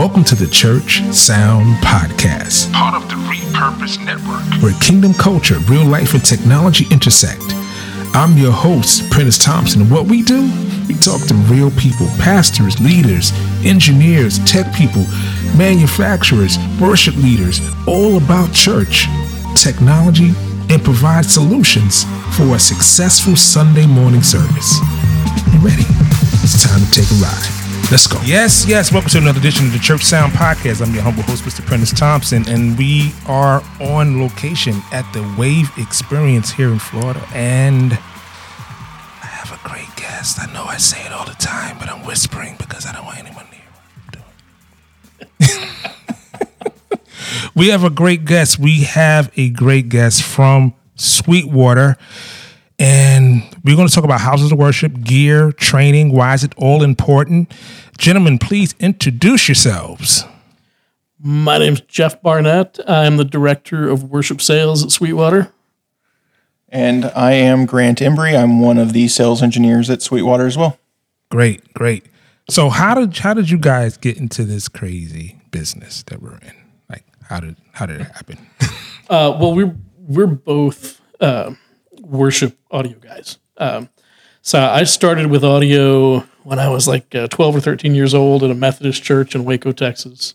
Welcome to the Church Sound Podcast, part of the Repurpose Network, where kingdom culture, real life, and technology intersect. I'm your host, Prentiss Thompson, and what we do, we talk to real people, pastors, leaders, engineers, tech people, manufacturers, worship leaders, all about church, technology, and provide solutions for a successful Sunday morning service. You ready? It's time to take a ride. Let's go. Yes, yes. Welcome to another edition of the Church Sound Podcast. I'm your humble host, Mr. Prentiss Thompson, and we are on location at the Wave Experience here in Florida. And I have a great guest. I know I say it all the time, but I'm whispering because I don't want anyone near. we have a great guest. We have a great guest from Sweetwater. And we're going to talk about houses of worship, gear, training. Why is it all important? Gentlemen, please introduce yourselves. My name's Jeff Barrett. I'm the director of worship sales at Sweetwater. And I am Grant Embery. I'm one of the sales engineers at Sweetwater as well. Great, great. So how did how did you guys get into this crazy business that we're in? Like how did how did it happen? Uh, well, we're we're both uh, worship audio guys. Um, so I started with audio when I was like uh, 12 or 13 years old at a Methodist church in Waco, Texas.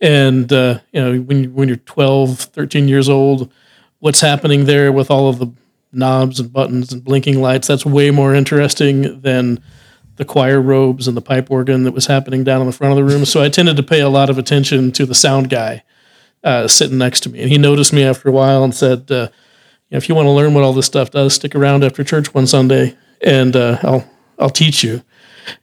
And uh, you know, when you, when you're 12, 13 years old, what's happening there with all of the knobs and buttons and blinking lights, that's way more interesting than the choir robes and the pipe organ that was happening down in the front of the room. So I tended to pay a lot of attention to the sound guy uh, sitting next to me. And he noticed me after a while and said, uh, if you want to learn what all this stuff does, stick around after church one Sunday, and uh, I'll I'll teach you.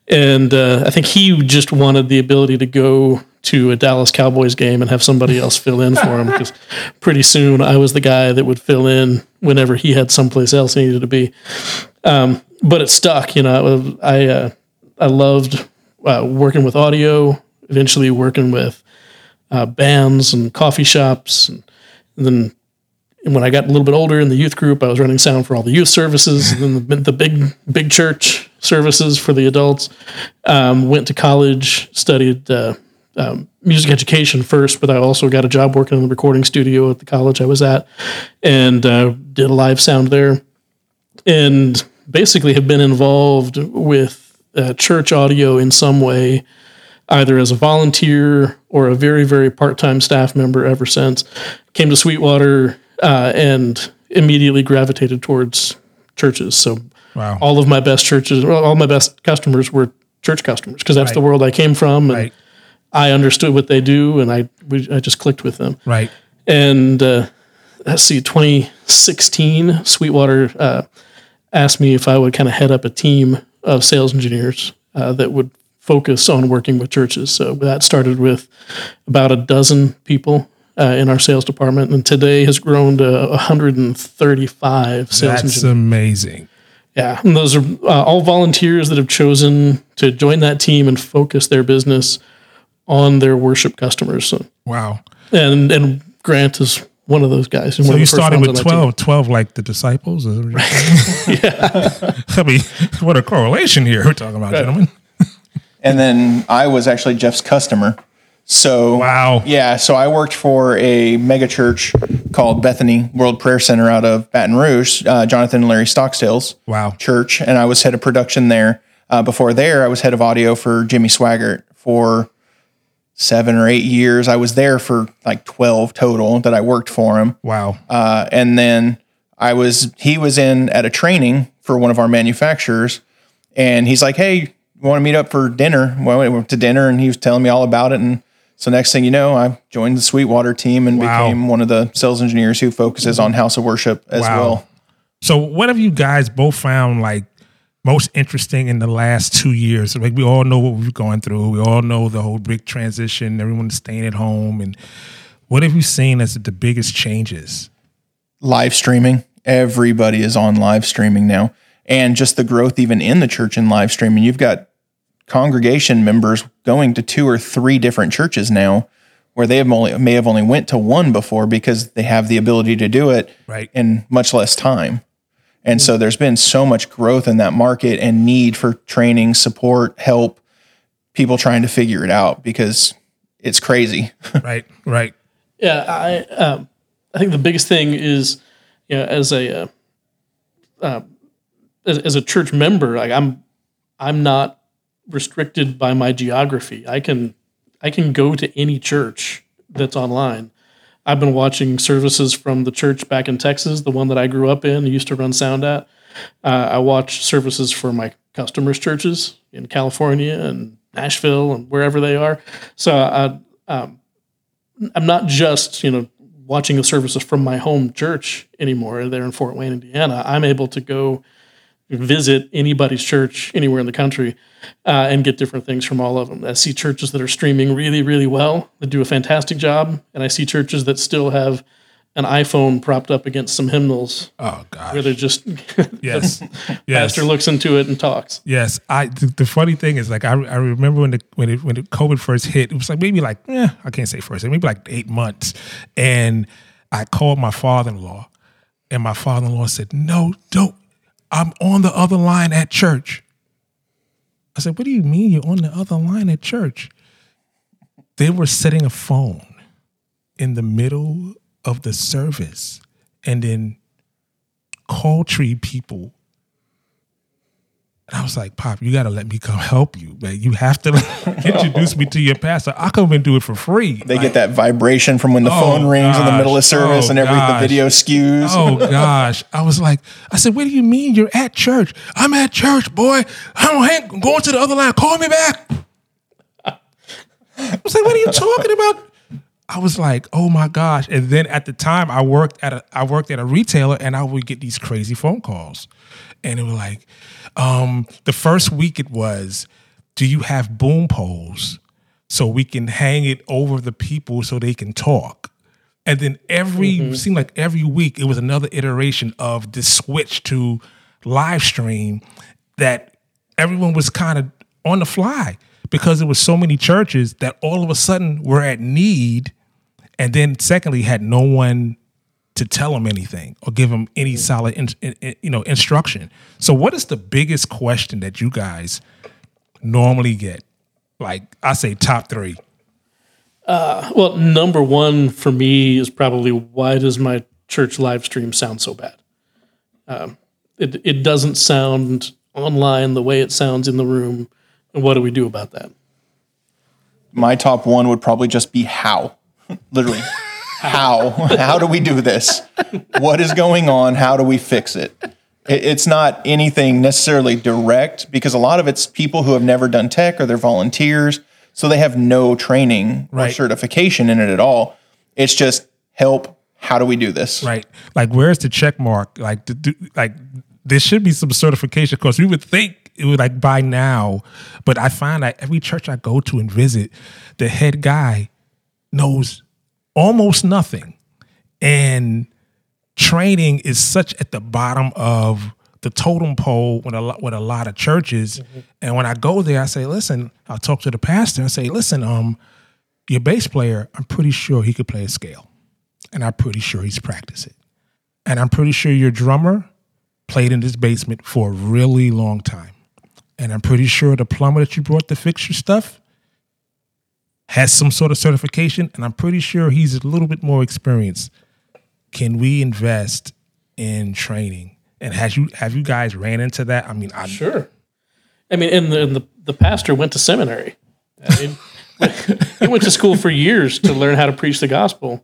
And uh, I think he just wanted the ability to go to a Dallas Cowboys game and have somebody else fill in for him because pretty soon I was the guy that would fill in whenever he had someplace else he needed to be. Um, but it stuck, you know. I uh, I loved uh, working with audio. Eventually, working with uh, bands and coffee shops, and, and then and when I got a little bit older in the youth group, I was running sound for all the youth services, and then the, big big church services for the adults. Um, went to college, studied uh, um, music education first, but I also got a job working in the recording studio at the college I was at, and uh, did a live sound there, and basically have been involved with uh, church audio in some way either as a volunteer or a very, very part time staff member ever since. Came to Sweetwater uh, and immediately gravitated towards churches. So Wow. all of my best churches, all my best customers were church customers because that's Right. the world I came from, and Right. I understood what they do, and I we, I just clicked with them. Right. And uh, let's see, 2016, Sweetwater uh, asked me if I would kind of head up a team of sales engineers uh, that would focus on working with churches. So that started with about a dozen people uh, in our sales department, and today has grown to 135 sales That's engineers. amazing. Yeah, and those are uh, all volunteers that have chosen to join that team and focus their business on their worship customers. So, Wow. and and Grant is one of those guys. So you started with 12, 12 like the disciples? Is that what you're saying? I mean, what a correlation here we're talking about, gentlemen. And then I was actually Jeff's customer. So Wow. yeah, so I worked for a mega church called Bethany World Prayer Center out of Baton Rouge, uh, Jonathan and Larry Stockstill's Wow. church, and I was head of production there. Uh, before there, I was head of audio for Jimmy Swaggart for seven or eight years. I was there for like twelve total that I worked for him. Wow. Uh, and then I was he was in at a training for one of our manufacturers, and he's like, "Hey, want to meet up for dinner?" Well, we went to dinner, and he was telling me all about it. And so next thing you know, I joined the Sweetwater team and Wow. became one of the sales engineers who focuses on House of Worship as Wow. well. So, what have you guys both found like most interesting in the last two years? Like, we all know what we've gone through. We all know the whole big transition. Everyone's staying at home, and what have you seen as the biggest changes? Live streaming, everybody is on live streaming now, and just the growth even in the church in live streaming. You've got congregation members going to two or three different churches now where they have only may have only went to one before because they have the ability to do it Right. in much less time. And so there's been so much growth in that market and need for training, support, help, people trying to figure it out because it's crazy. right, right. Yeah, I um, I think the biggest thing is, you know, as a uh, uh, as, as a church member, like I'm I'm not restricted by my geography. I can I can go to any church that's online. I've been watching services from the church back in Texas, the one that I grew up in, used to run sound at. Uh, I watch services for my customers' churches in California and Nashville and wherever they are. So I, um, I'm not just you know watching the services from my home church anymore. There in Fort Wayne, Indiana. I'm able to go visit anybody's church anywhere in the country uh, and get different things from all of them. I see churches that are streaming really, really well, that do a fantastic job, and I see churches that still have an iPhone propped up against some hymnals Oh God! where they're just Yes. yes. pastor looks into it and talks. Yes, I. The, the funny thing is, like, I, I remember when the when it when the COVID first hit, it was like maybe like, eh, I can't say first, maybe like eight months, and I called my father in law, and my father in law said, "No, don't. I'm on the other line at church." I said, "What do you mean you're on the other line at church?" They were setting a phone in the middle of the service, and then call tree people and I was like, Pop, you got to let me come help you, man. You have to introduce me to your pastor. I come and do it for free. They get that vibration from when the Oh, phone rings in the middle of oh, service Oh, and every gosh. the video skews. Oh gosh. I was like, I said, what do you mean you're at church? I'm at church, boy. I don't hang, I'm going to the other line. Call me back. I was like, what are you talking about? I was like, oh my gosh. And then at the time I worked at a I worked at a retailer and I would get these crazy phone calls. And it was like, um, the first week it was, do you have boom poles so we can hang it over the people so they can talk? And then every seemed like every week it was another iteration of this switch to live stream that everyone was kind of on the fly because there was so many churches that all of a sudden were at need and then secondly had no one to tell them anything or give them any solid in, in- in- you know instruction so what is the biggest question that you guys normally get like i say top three Well, number one for me is probably why does my church live stream sound so bad? Um, it it doesn't sound online the way it sounds in the room, and what do we do about that? My top one would probably just be how. Literally. How? How do we do this? What is going on? How do we fix it? It- It's not anything necessarily direct because a lot of it's people who have never done tech or they're volunteers. So they have no training or certification in it at all. It's just help. How do we do this? right like where's the check mark like do, like there should be some certification because we would think it would like by now but i find that every church i go to and visit the head guy knows almost nothing and training is such at the bottom of the totem pole with a lot with a lot of churches and when i go there i say listen i'll talk to the pastor and say listen um your bass player i'm pretty sure he could play a scale and I'm pretty sure he's practiced it. And I'm pretty sure your drummer played in this basement for a really long time. And I'm pretty sure the plumber that you brought to fix your stuff has some sort of certification. And I'm pretty sure he's a little bit more experienced. Can we invest in training? And has you have you guys ran into that? I mean, I Sure. I mean, and the and the, the pastor went to seminary. I mean, he went to school for years to learn how to preach the gospel.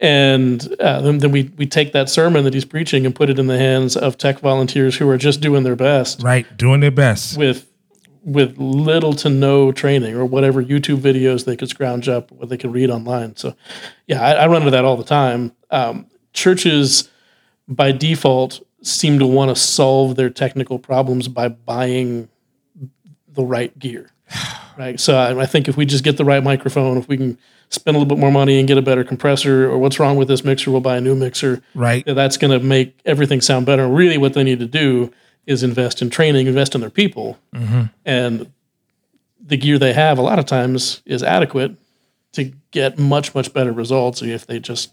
And uh, then, then we, we take that sermon that he's preaching and put it in the hands of tech volunteers who are just doing their best right doing their best. with with little to no training or whatever YouTube videos they could scrounge up, what they could read online. So, yeah, I, I run into that all the time. Um, churches, by default, seem to want to solve their technical problems by buying the right gear. Right. So I, I think if we just get the right microphone, if we can spend a little bit more money and get a better compressor, or what's wrong with this mixer, we'll buy a new mixer. Right. That's going to make everything sound better. Really, what they need to do is invest in training, invest in their people, and the gear they have a lot of times is adequate to get much much better results if they just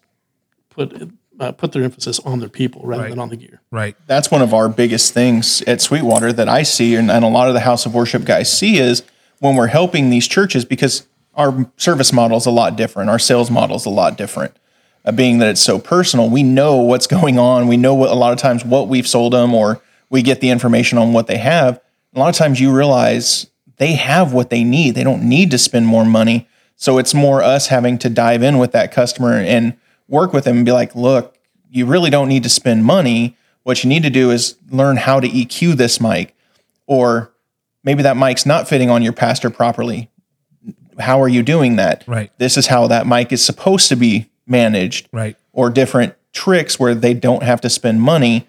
put uh, put their emphasis on their people rather Right. than on the gear. Right. that's one of our biggest things at Sweetwater that I see and, and a lot of the House of Worship guys see is when we're helping these churches because our service model is a lot different. Our sales model is a lot different. Uh, being that it's so personal, we know what's going on. We know what a lot of times what we've sold them, or we get the information on what they have. A lot of times you realize they have what they need. They don't need to spend more money. So it's more us having to dive in with that customer and work with them and be like, look, you really don't need to spend money. What you need to do is learn how to EQ this mic, or maybe that mic's not fitting on your pastor properly. How are you doing that? Right. This is how that mic is supposed to be managed. Right. Or different tricks where they don't have to spend money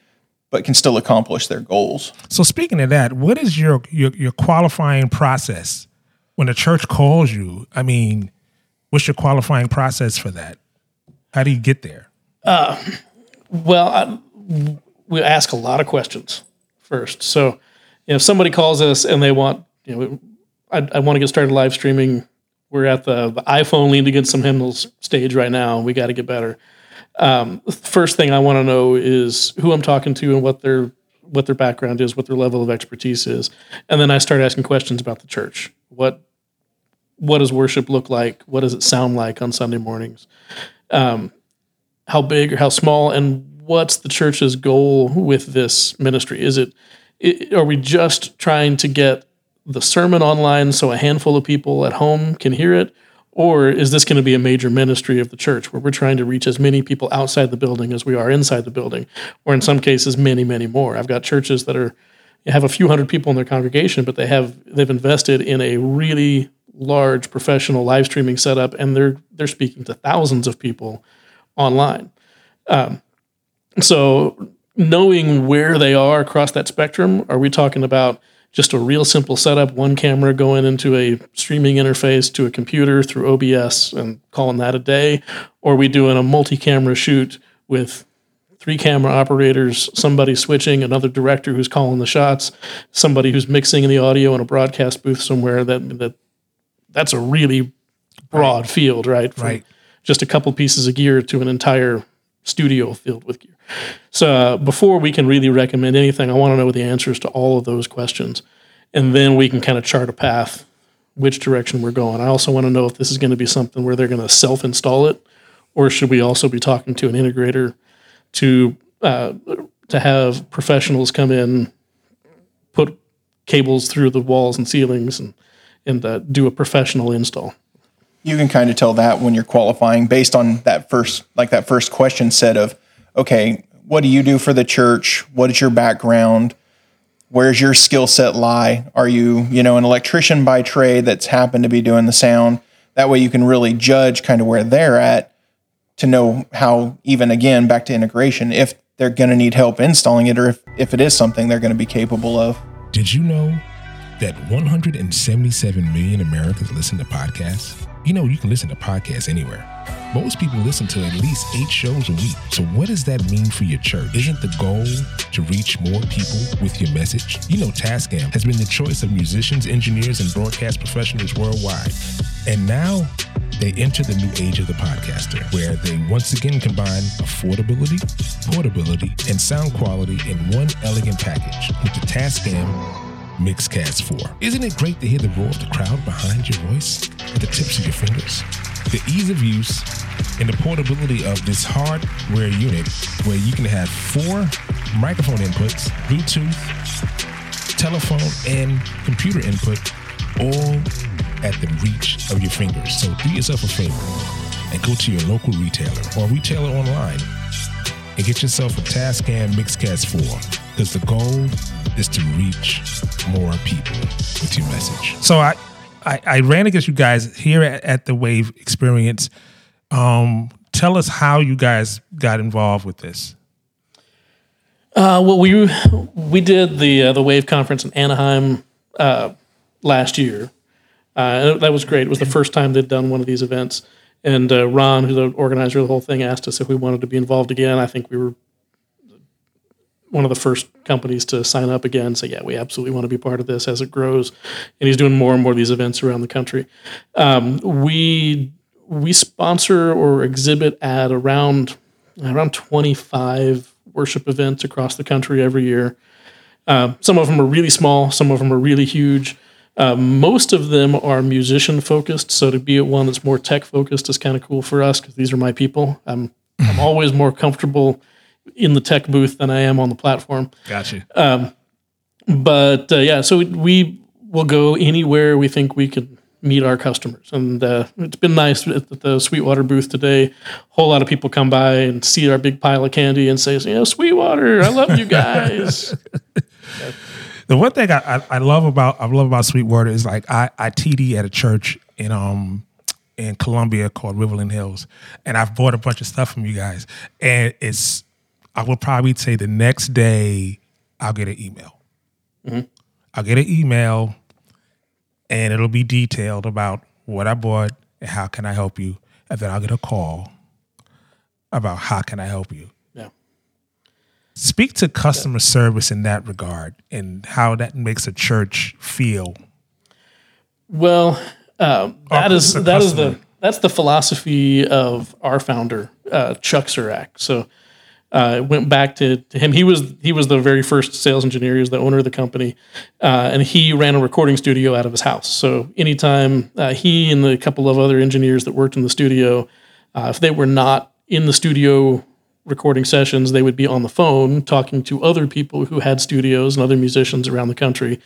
but can still accomplish their goals. So speaking of that, what is your your, your qualifying process when the church calls you? I mean, what's your qualifying process for that? How do you get there? Uh, well, I, we ask a lot of questions first. So, you know, if somebody calls us and they want, you know, I, I want to get started live streaming. We're at the, the iPhone leaned against some hymnals stage right now. We got to get better. Um, first thing I want to know is who I'm talking to and what their what their background is, what their level of expertise is, and then I start asking questions about the church. What what does worship look like? What does it sound like on Sunday mornings? Um, how big or how small and what's the church's goal with this ministry is it, it are we just trying to get the sermon online so a handful of people at home can hear it or is this going to be a major ministry of the church where we're trying to reach as many people outside the building as we are inside the building or in some cases many many more i've got churches that are have a few hundred people in their congregation but they have they've invested in a really large professional live streaming setup and they're they're speaking to thousands of people online. Um, so knowing where they are across that spectrum, are we talking about just a real simple setup, one camera going into a streaming interface to a computer through OBS and calling that a day? Or we doing a multi-camera shoot with three camera operators, somebody switching, another director who's calling the shots, somebody who's mixing the audio in a broadcast booth somewhere that that that's a really broad field, right? From Right. Just a couple pieces of gear to an entire studio filled with gear. So uh, before we can really recommend anything, I want to know the answers to all of those questions, and then we can kind of chart a path, which direction we're going. I also want to know if this is going to be something where they're going to self-install it, or should we also be talking to an integrator to uh, to have professionals come in, put cables through the walls and ceilings, and and uh, do a professional install. You can kind of tell that when you're qualifying based on that first like that first question set of okay what do you do for the church? What is your background? Where's your skill set lie? Are you you know an electrician by trade that's happened to be doing the sound? That way you can really judge kind of where they're at to know how even again back to integration if they're going to need help installing it or if, if it is something they're going to be capable of. Did you know that 177 million Americans listen to podcasts? You know, you can listen to podcasts anywhere. Most people listen to at least eight shows a week. So, what does that mean for your church? Isn't the goal to reach more people with your message? You know, Tascam has been the choice of musicians, engineers, and broadcast professionals worldwide. And now they enter the new age of the podcaster, where they once again combine affordability, portability, and sound quality in one elegant package with the Tascam Mixcast 4. Isn't it great to hear the roar of the crowd behind your voice at the tips of your fingers? The ease of use and the portability of this hardware unit where you can have four microphone inputs, Bluetooth, telephone, and computer input all at the reach of your fingers. So do yourself a favor and go to your local retailer or retailer online and get yourself a Tascam Mixcast 4 because the goal is to reach more people with your message. So I, I, I ran against you guys here at, at the Wave Experience. Um, tell us how you guys got involved with this. Uh, well, we we did the uh, the Wave conference in Anaheim uh, last year. Uh, that was great. It was the first time they'd done one of these events. And uh, Ron, who's the organizer of the whole thing, asked us if we wanted to be involved again. I think we were one of the first companies to sign up again. Say, yeah, we absolutely want to be part of this as it grows. And he's doing more and more of these events around the country. Um, we we sponsor or exhibit at around around 25 worship events across the country every year. Uh, some of them are really small, some of them are really huge. Uh, most of them are musician focused, so to be at one that's more tech focused is kind of cool for us because these are my people. I'm I'm always more comfortable in the tech booth than I am on the platform. Gotcha. But uh, yeah, so we will go anywhere we think we can meet our customers, and uh, it's been nice at the Sweetwater booth today. A whole lot of people come by and see our big pile of candy and say, "You know, Sweetwater, I love you guys." The one thing I, I, I love about I love about Sweetwater is like I, I TD at a church in um in Columbia called Riverland Hills, and I've bought a bunch of stuff from you guys, and it's I will probably say the next day I'll get an email. I'll get an email, and it'll be detailed about what I bought and how can I help you, and then I'll get a call about how can I help you yeah. speak to customer service in that regard and how that makes a church feel Well, um, that is that is the that's the philosophy of our founder, uh, Chuck Surack. So uh, it went back to, to him. He was he was the very first sales engineer. He was the owner of the company, uh, and he ran a recording studio out of his house. So anytime uh, he and the couple of other engineers that worked in the studio, uh, if they were not in the studio recording sessions, they would be on the phone talking to other people who had studios and other musicians around the country.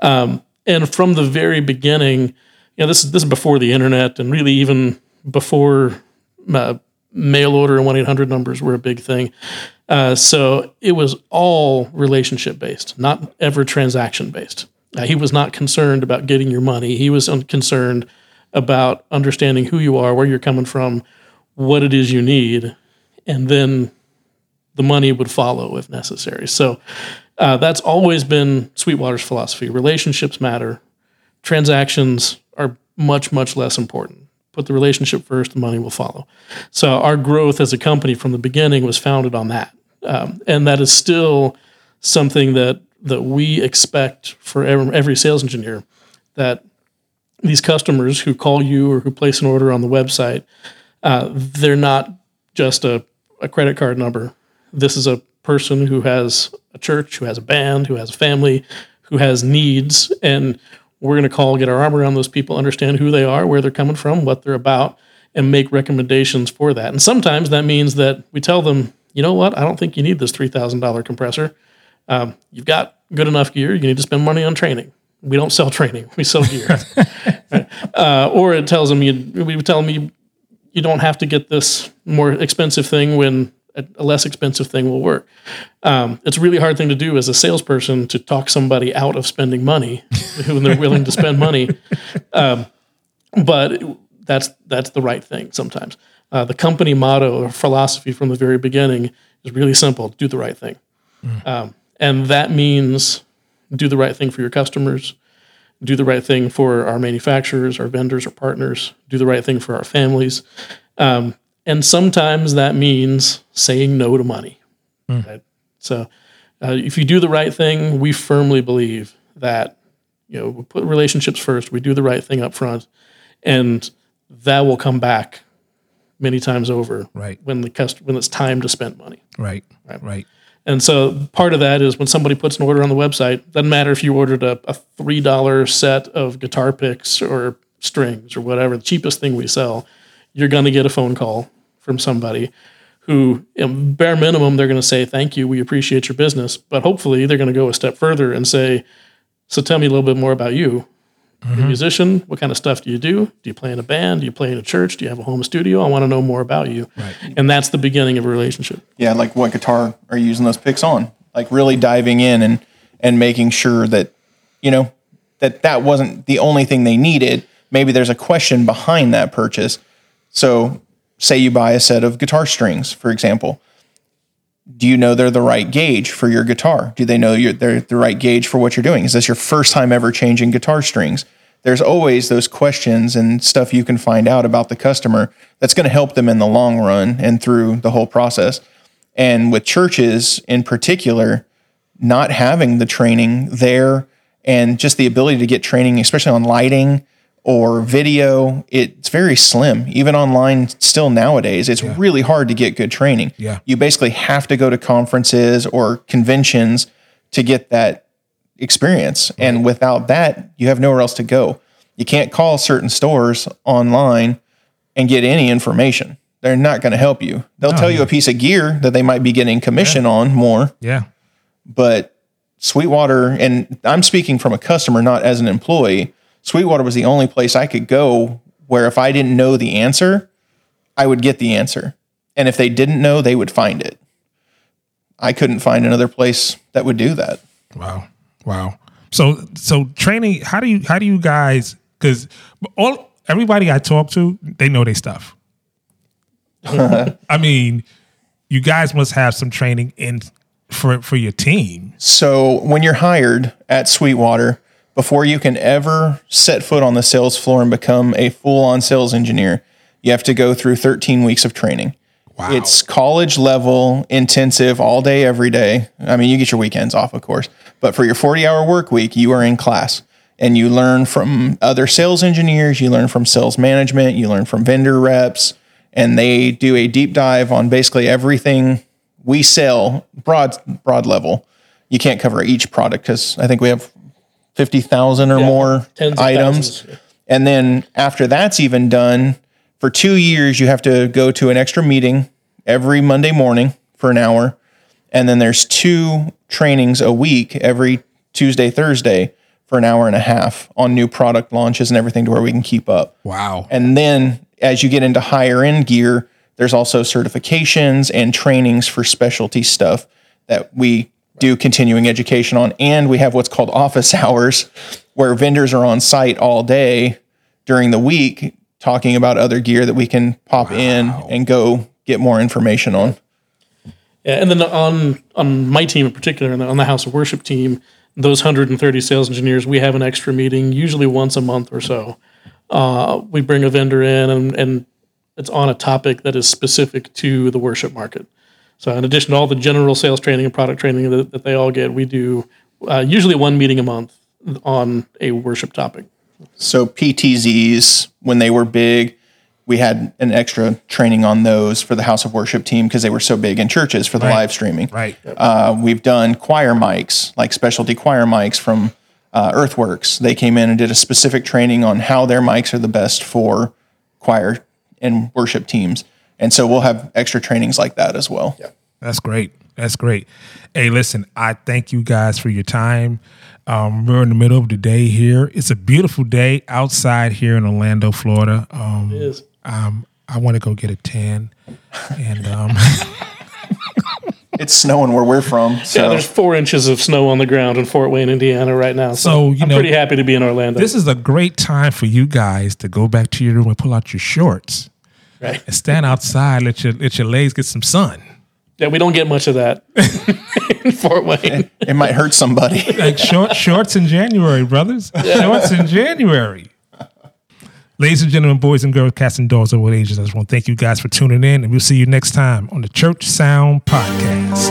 Um, and from the very beginning, you know, this is this is before the internet, and really even before uh, mail order and one eight hundred numbers were a big thing. Uh, so it was all relationship based, not ever transaction based. Uh, he was not concerned about getting your money. He was concerned about understanding who you are, where you're coming from, what it is you need, and then the money would follow if necessary. So uh, that's always been Sweetwater's philosophy. Relationships matter. Transactions are much, much less important. Put the relationship first, the money will follow. So our growth as a company from the beginning was founded on that, um, and that is still something that that we expect for every, every sales engineer. That these customers who call you or who place an order on the website, uh, they're not just a, a credit card number. This is a person who has a church, who has a band, who has a family, who has needs, and we're going to call, get our arm around those people, understand who they are, where they're coming from, what they're about, and make recommendations for that. And sometimes that means that we tell them, you know what, I don't think you need this three thousand dollar compressor. Um, you've got good enough gear. You need to spend money on training. We don't sell training; we sell gear. Right? uh, or it tells them you. We tell them you you don't have to get this more expensive thing when a, less expensive thing will work. Um, it's a really hard thing to do as a salesperson to talk somebody out of spending money when they're willing to spend money. Um, but that's that's the right thing sometimes. Uh, the company motto or philosophy from the very beginning is really simple: do the right thing, um, and that means do the right thing for your customers, do the right thing for our manufacturers, our vendors, our partners, do the right thing for our families. Um, and sometimes that means saying no to money. Right? So uh, if you do the right thing, we firmly believe that you know we put relationships first, we do the right thing up front, and that will come back many times over Right. when the cust- when it's time to spend money. right right And so part of that is when somebody puts an order on the website, doesn't matter if you ordered a, a three dollar set of guitar picks or strings or whatever, the cheapest thing we sell, you're gonna get a phone call from somebody who you know, bare minimum they're gonna say, Thank you, we appreciate your business. But hopefully they're gonna go a step further and say, So tell me a little bit more about you. You're a mm-hmm. musician, what kind of stuff do you do? Do you play in a band? Do you play in a church? Do you have a home studio? I want to know more about you. Right. And that's the beginning of a relationship. yeah, like what guitar are you using those picks on? Like really diving in and and making sure that you know that that wasn't the only thing they needed. Maybe there's a question behind that purchase. So, say you buy a set of guitar strings, for example. Do you know they're the right gauge for your guitar? Do they know they're the right gauge for what you're doing? Is this your first time ever changing guitar strings? There's always those questions and stuff you can find out about the customer that's going to help them in the long run and through the whole process. And with churches in particular, not having the training there and just the ability to get training, especially on lighting or video, it's very slim. Even online, still nowadays, it's really hard to get good training. Yeah. You basically have to go to conferences or conventions to get that experience. And without that, you have nowhere else to go. You can't call certain stores online and get any information. They're not going to help you. They'll tell you a piece of gear that they might be getting commission on more, Yeah. but Sweetwater, and I'm speaking from a customer, not as an employee. Sweetwater was the only place I could go where if I didn't know the answer, I would get the answer. And if they didn't know, they would find it. I couldn't find another place that would do that. Wow. Wow. So so training, how do you how do you guys cuz all everybody I talk to, they know their stuff. I mean, you guys must have some training in for for your team. So when you're hired at Sweetwater, before you can ever set foot on the sales floor and become a full on sales engineer, you have to go through 13 weeks of training. Wow. It's college level, intensive, all day, every day. I mean, you get your weekends off, of course, but for your 40 hour work week, you are in class and you learn from other sales engineers, you learn from sales management, you learn from vendor reps, and they do a deep dive on basically everything we sell broad broad level. You can't cover each product because I think we have 50,000 or more tens items. thousands. And then after that's even done, for two years, you have to go to an extra meeting every Monday morning for an hour. And then there's two trainings a week every Tuesday, Thursday for an hour and a half on new product launches and everything to where we can keep up. Wow. And then as you get into higher end gear, there's also certifications and trainings for specialty stuff that we do continuing education on. And we have what's called office hours where vendors are on site all day during the week talking about other gear that we can pop in and go get more information on. Yeah, and then on on my team in particular, on the, on the House of Worship team, those 130 sales engineers, we have an extra meeting usually once a month or so. Uh, we bring a vendor in, and, and it's on a topic that is specific to the worship market. So, in addition to all the general sales training and product training that, that they all get, we do uh, usually one meeting a month on a worship topic. So PTZs, when they were big, we had an extra training on those for the House of Worship team because they were so big in churches for the live streaming. Right. Uh, we've done choir mics, like specialty choir mics from uh, Earthworks. They came in and did a specific training on how their mics are the best for choir and worship teams. And so we'll have extra trainings like that as well. Yeah. That's great. That's great. Hey, listen, I thank you guys for your time. Um, we're in the middle of the day here. It's a beautiful day outside here in Orlando, Florida. Um, It is. um, I want to go get a tan, and um, It's snowing where we're from. So Yeah, there's four inches of snow on the ground in Fort Wayne, Indiana, right now. So, So, you I'm know- pretty happy to be in Orlando. this is a great time for you guys to go back to your room and pull out your shorts right? and stand outside, let your let your legs get some sun. Yeah, we don't get much of that in Fort Wayne. it might hurt somebody. like short shorts in January, brothers. Shorts in January. Ladies and gentlemen, boys and girls, cats and dogs of all ages, I just want to thank you guys for tuning in, and we'll see you next time on the Church Sound Podcast.